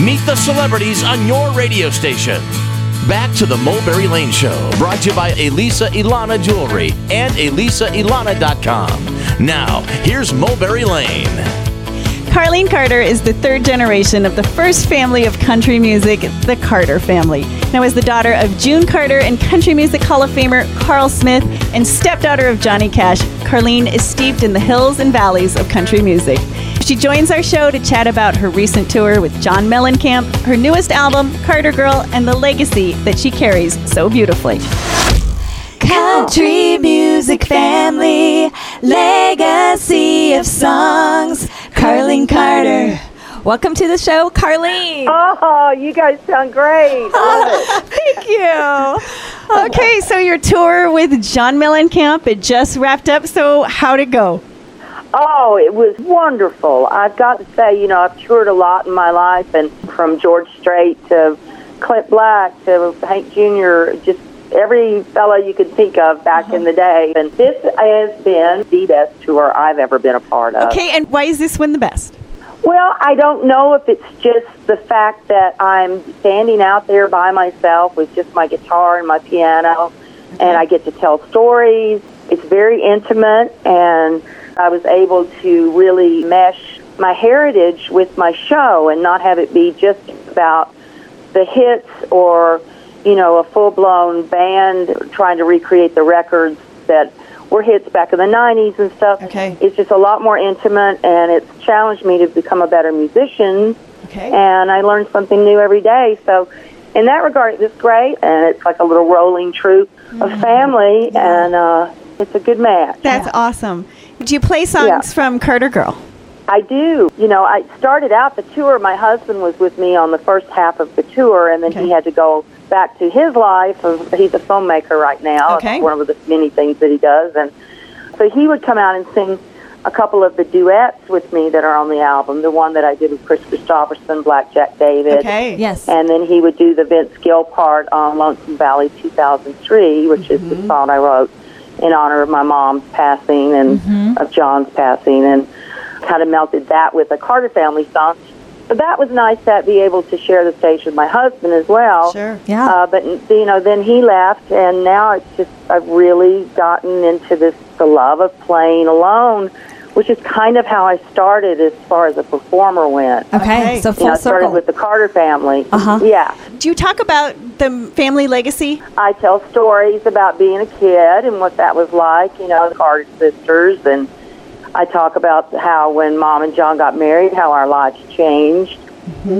Meet the celebrities on your radio station. Back to the Mulberry Lane Show, brought to you by Elisa Ilana Jewelry and ElisaIlana.com. Now, here's Mulberry Lane. Carlene Carter is the third generation of the first family of country music, the Carter family. Now, as the daughter of June Carter and Country Music Hall of Famer Carl Smith and stepdaughter of Johnny Cash, Carlene is steeped in the hills and valleys of country music. She joins our show to chat about her recent tour with John Mellencamp, her newest album, Carter Girl, and the legacy that she carries so beautifully. Country music family, legacy of songs, Carlene Carter. Welcome to the show, Carlene. Oh, you guys sound great. Thank you. Okay, so your tour with John Mellencamp, it just wrapped up. So how'd it go? Oh, it was wonderful. I've got to say, you know, I've toured a lot in my life, and from George Strait to Clint Black to Hank Jr., just every fellow you could think of back in the day. And this has been the best tour I've ever been a part of. Okay, and why is this one the best? Well, I don't know if it's just the fact that I'm standing out there by myself with just my guitar and my piano, and I get to tell stories. It's very intimate, and I was able to really mesh my heritage with my show and not have it be just about the hits or, you know, a full blown band trying to recreate the records that were hits back in the 90s and stuff. Okay. It's just a lot more intimate and it's challenged me to become a better musician. Okay. And I learn something new every day. So, in that regard, it's great. And it's like a little rolling troupe of family. And uh, it's a good match. That's awesome. Do you play songs Yeah. from Carter Girl? I do. You know, I started out the tour. My husband was with me on the first half of the tour, and then Okay. he had to go back to his life. Of, he's a filmmaker right now. Okay. It's one of the many things that he does, and so he would come out and sing a couple of the duets with me that are on the album. The one that I did with Kris Kristofferson, Blackjack David. Okay. Yes. And then he would do the Vince Gill part on Lonesome Valley 2003, which is the mm-hmm. song I wrote in honor of my mom's passing and of John's passing, and kind of melted that with a Carter family song. So that was nice to be able to share the stage with my husband as well. Sure. Yeah. Uh, but you know, then he left, and now it's just I've really gotten into this the love of playing alone, which is kind of how I started as far as a performer went. okay. Okay. So You know, I started circle. with the Carter family. Uh-huh. Yeah. Do you talk about the family legacy? I tell stories about being a kid and what that was like, you know, the Carter sisters, and I talk about how when Mom and John got married, how our lives changed.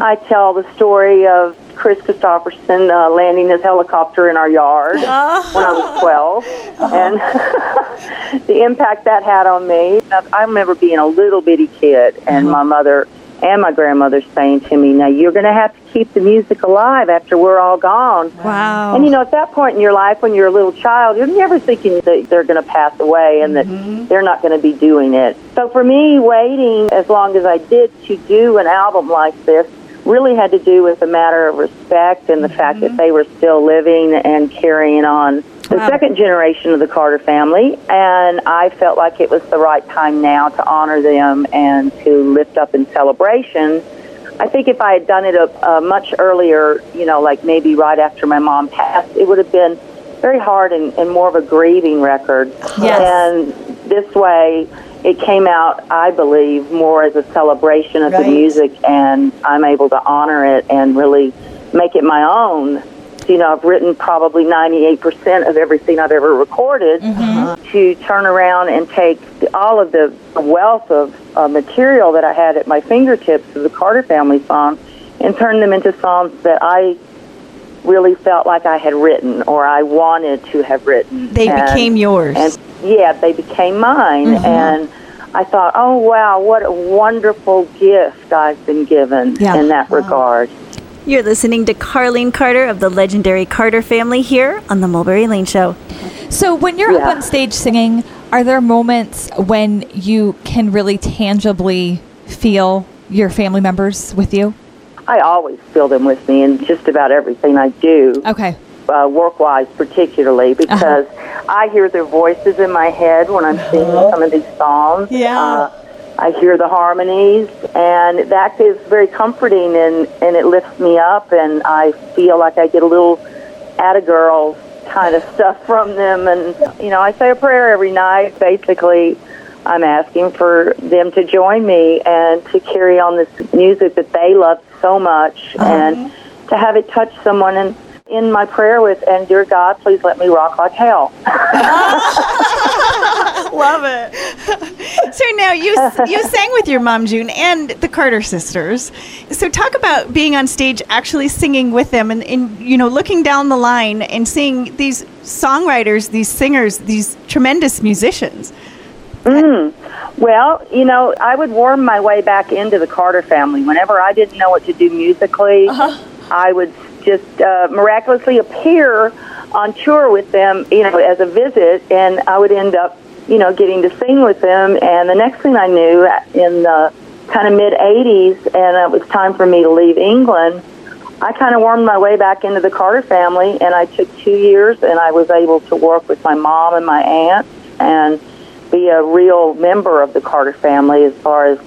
I tell the story of Kris Kristofferson uh, landing his helicopter in our yard when I was 12, uh-huh. and the impact that had on me. I remember being a little bitty kid, and uh-huh. my mother and my grandmother saying to me, "Now you're going to have to keep the music alive after we're all gone." Wow. And you know, at that point in your life, when you're a little child, you're never thinking that they're going to pass away and that mm-hmm. they're not going to be doing it. So for me, waiting as long as I did to do an album like this really had to do with a matter of respect and the fact that mm-hmm. they were still living and carrying on the Wow. second generation of the Carter family. And I felt like it was the right time now to honor them and to lift up in celebration. I think if I had done it a, a much earlier, you know, like maybe right after my mom passed, it would have been very hard and, and more of a grieving record. Yes. And this way, it came out, I believe, more as a celebration of Right. the music, and I'm able to honor it and really make it my own. You know, I've written probably 98% of everything I've ever recorded to turn around and take all of the wealth of uh, material that I had at my fingertips of the Carter family songs and turn them into songs that I really felt like I had written or I wanted to have written. They And- became yours. and yeah, they became mine. Mm-hmm. And I thought, oh, wow, what a wonderful gift I've been given Yeah. in that regard. You're listening to Carlene Carter of the legendary Carter family here on the Mulberry Lane Show. So when you're Yeah. up on stage singing, are there moments when you can really tangibly feel your family members with you? I always feel them with me in just about everything I do, Okay. uh, work wise particularly, because I hear their voices in my head when I'm singing some of these songs. Yeah. Uh, I hear the harmonies, and that is very comforting, and and it lifts me up, and I feel like I get a little at a girl kind of stuff from them, and you know, I say a prayer every night. Basically, I'm asking for them to join me and to carry on this music that they love so much, and to have it touch someone and in my prayer with, and dear God, please let me rock like hell. Love it. so now you you sang with your mom June and the Carter sisters. So talk about being on stage, actually singing with them, and, and you know looking down the line and seeing these songwriters, these singers, these tremendous musicians. Mm. Well, you know, I would worm my way back into the Carter family. Whenever I didn't know what to do musically, uh-huh. I would just uh, miraculously appear on tour with them, you know, as a visit, and I would end up, you know, getting to sing with them. And the next thing I knew, in the kind of mid 80s, and it was time for me to leave England, I kind of wormed my way back into the Carter family, and I took two years, and I was able to work with my mom and my aunt, and be a real member of the Carter family as far as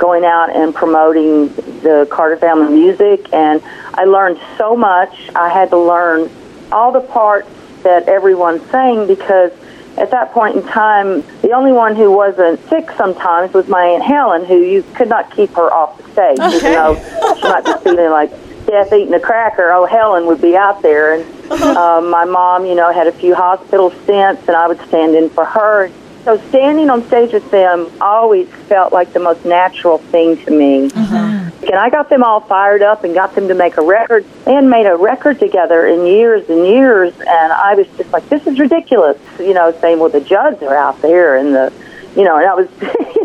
going out and promoting the Carter family music. And I learned so much. I had to learn all the parts that everyone sang because at that point in time, the only one who wasn't sick sometimes was my Aunt Helen, who you could not keep her off the stage, okay. even though she might be feeling like death eating a cracker. Oh, Helen would be out there. And uh, my mom, you know, had a few hospital stints, and I would stand in for her. So standing on stage with them always felt like the most natural thing to me. Mm-hmm. And I got them all fired up and got them to make a record and made a record together in years and years. And I was just like, this is ridiculous. You know, saying, well, the Judds are out there and the, you know, and I was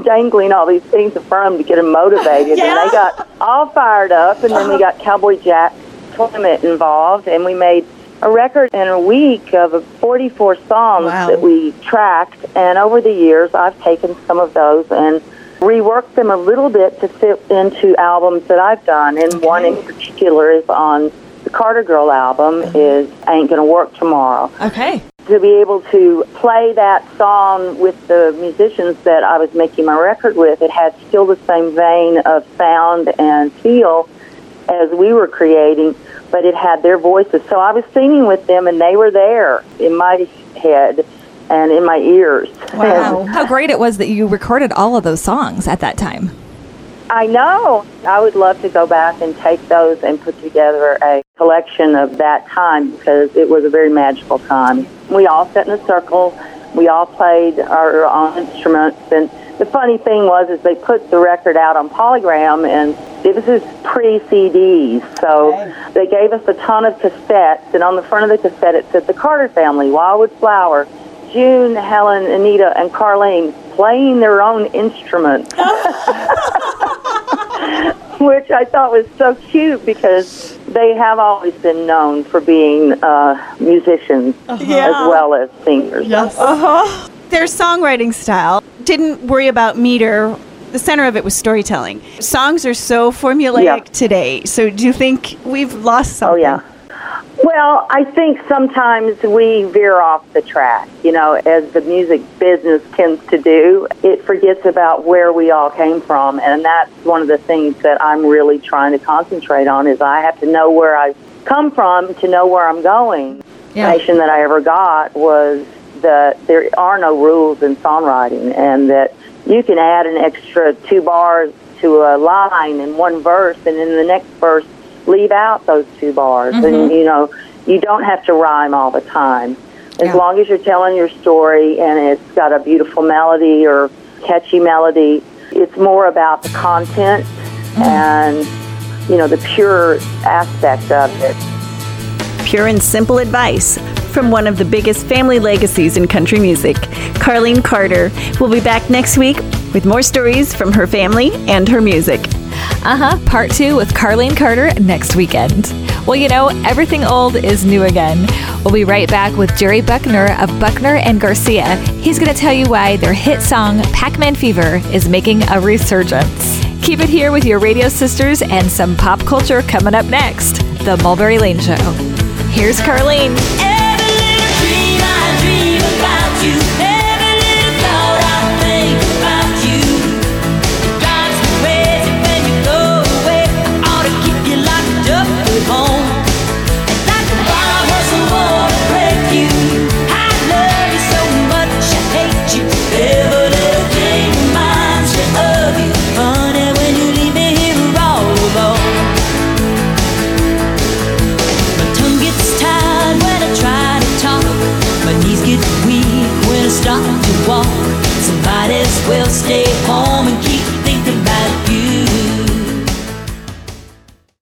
dangling all these things in front of them to get them motivated. yeah. And they got all fired up. And then we got Cowboy Jack Clement involved and we made a record in a week of 44 songs wow. that we tracked. And over the years, I've taken some of those and reworked them a little bit to fit into albums that I've done. And okay. one in particular is on the Carter Girl album uh-huh. is Ain't Gonna Work Tomorrow. Okay. To be able to play that song with the musicians that I was making my record with, it had still the same vein of sound and feel as we were creating but it had their voices. So I was singing with them, and they were there in my head and in my ears. Wow. How great it was that you recorded all of those songs at that time. I know. I would love to go back and take those and put together a collection of that time because it was a very magical time. We all sat in a circle. We all played our own instruments and the funny thing was is they put the record out on Polygram and this is pre-CDs, so they gave us a ton of cassettes, and on the front of the cassette it said the Carter family, Wildwood Flower, June, Helen, Anita, and Carlene playing their own instruments. Which I thought was so cute because they have always been known for being uh, musicians uh-huh. as well as singers. Yes. Uh-huh. Their songwriting style didn't worry about meter. The center of it was storytelling. Songs are so formulaic yeah. today. So do you think we've lost something? Oh, yeah. Well, I think sometimes we veer off the track, you know, as the music business tends to do. It forgets about where we all came from, and that's one of the things that I'm really trying to concentrate on is I have to know where I've come from to know where I'm going. Yeah. The information that I ever got was that there are no rules in songwriting and that you can add an extra two bars to a line in one verse and in the next verse leave out those two bars mm-hmm. and you know you don't have to rhyme all the time as yeah. long as you're telling your story and it's got a beautiful melody or catchy melody it's more about the content mm-hmm. and you know the pure aspect of it pure and simple advice from one of the biggest family legacies in country music, Carlene Carter. We'll be back next week with more stories from her family and her music. Uh huh. Part two with Carlene Carter next weekend. Well, you know, everything old is new again. We'll be right back with Jerry Buckner of Buckner and Garcia. He's going to tell you why their hit song, Pac Man Fever, is making a resurgence. Keep it here with your radio sisters and some pop culture coming up next The Mulberry Lane Show. Here's Carlene.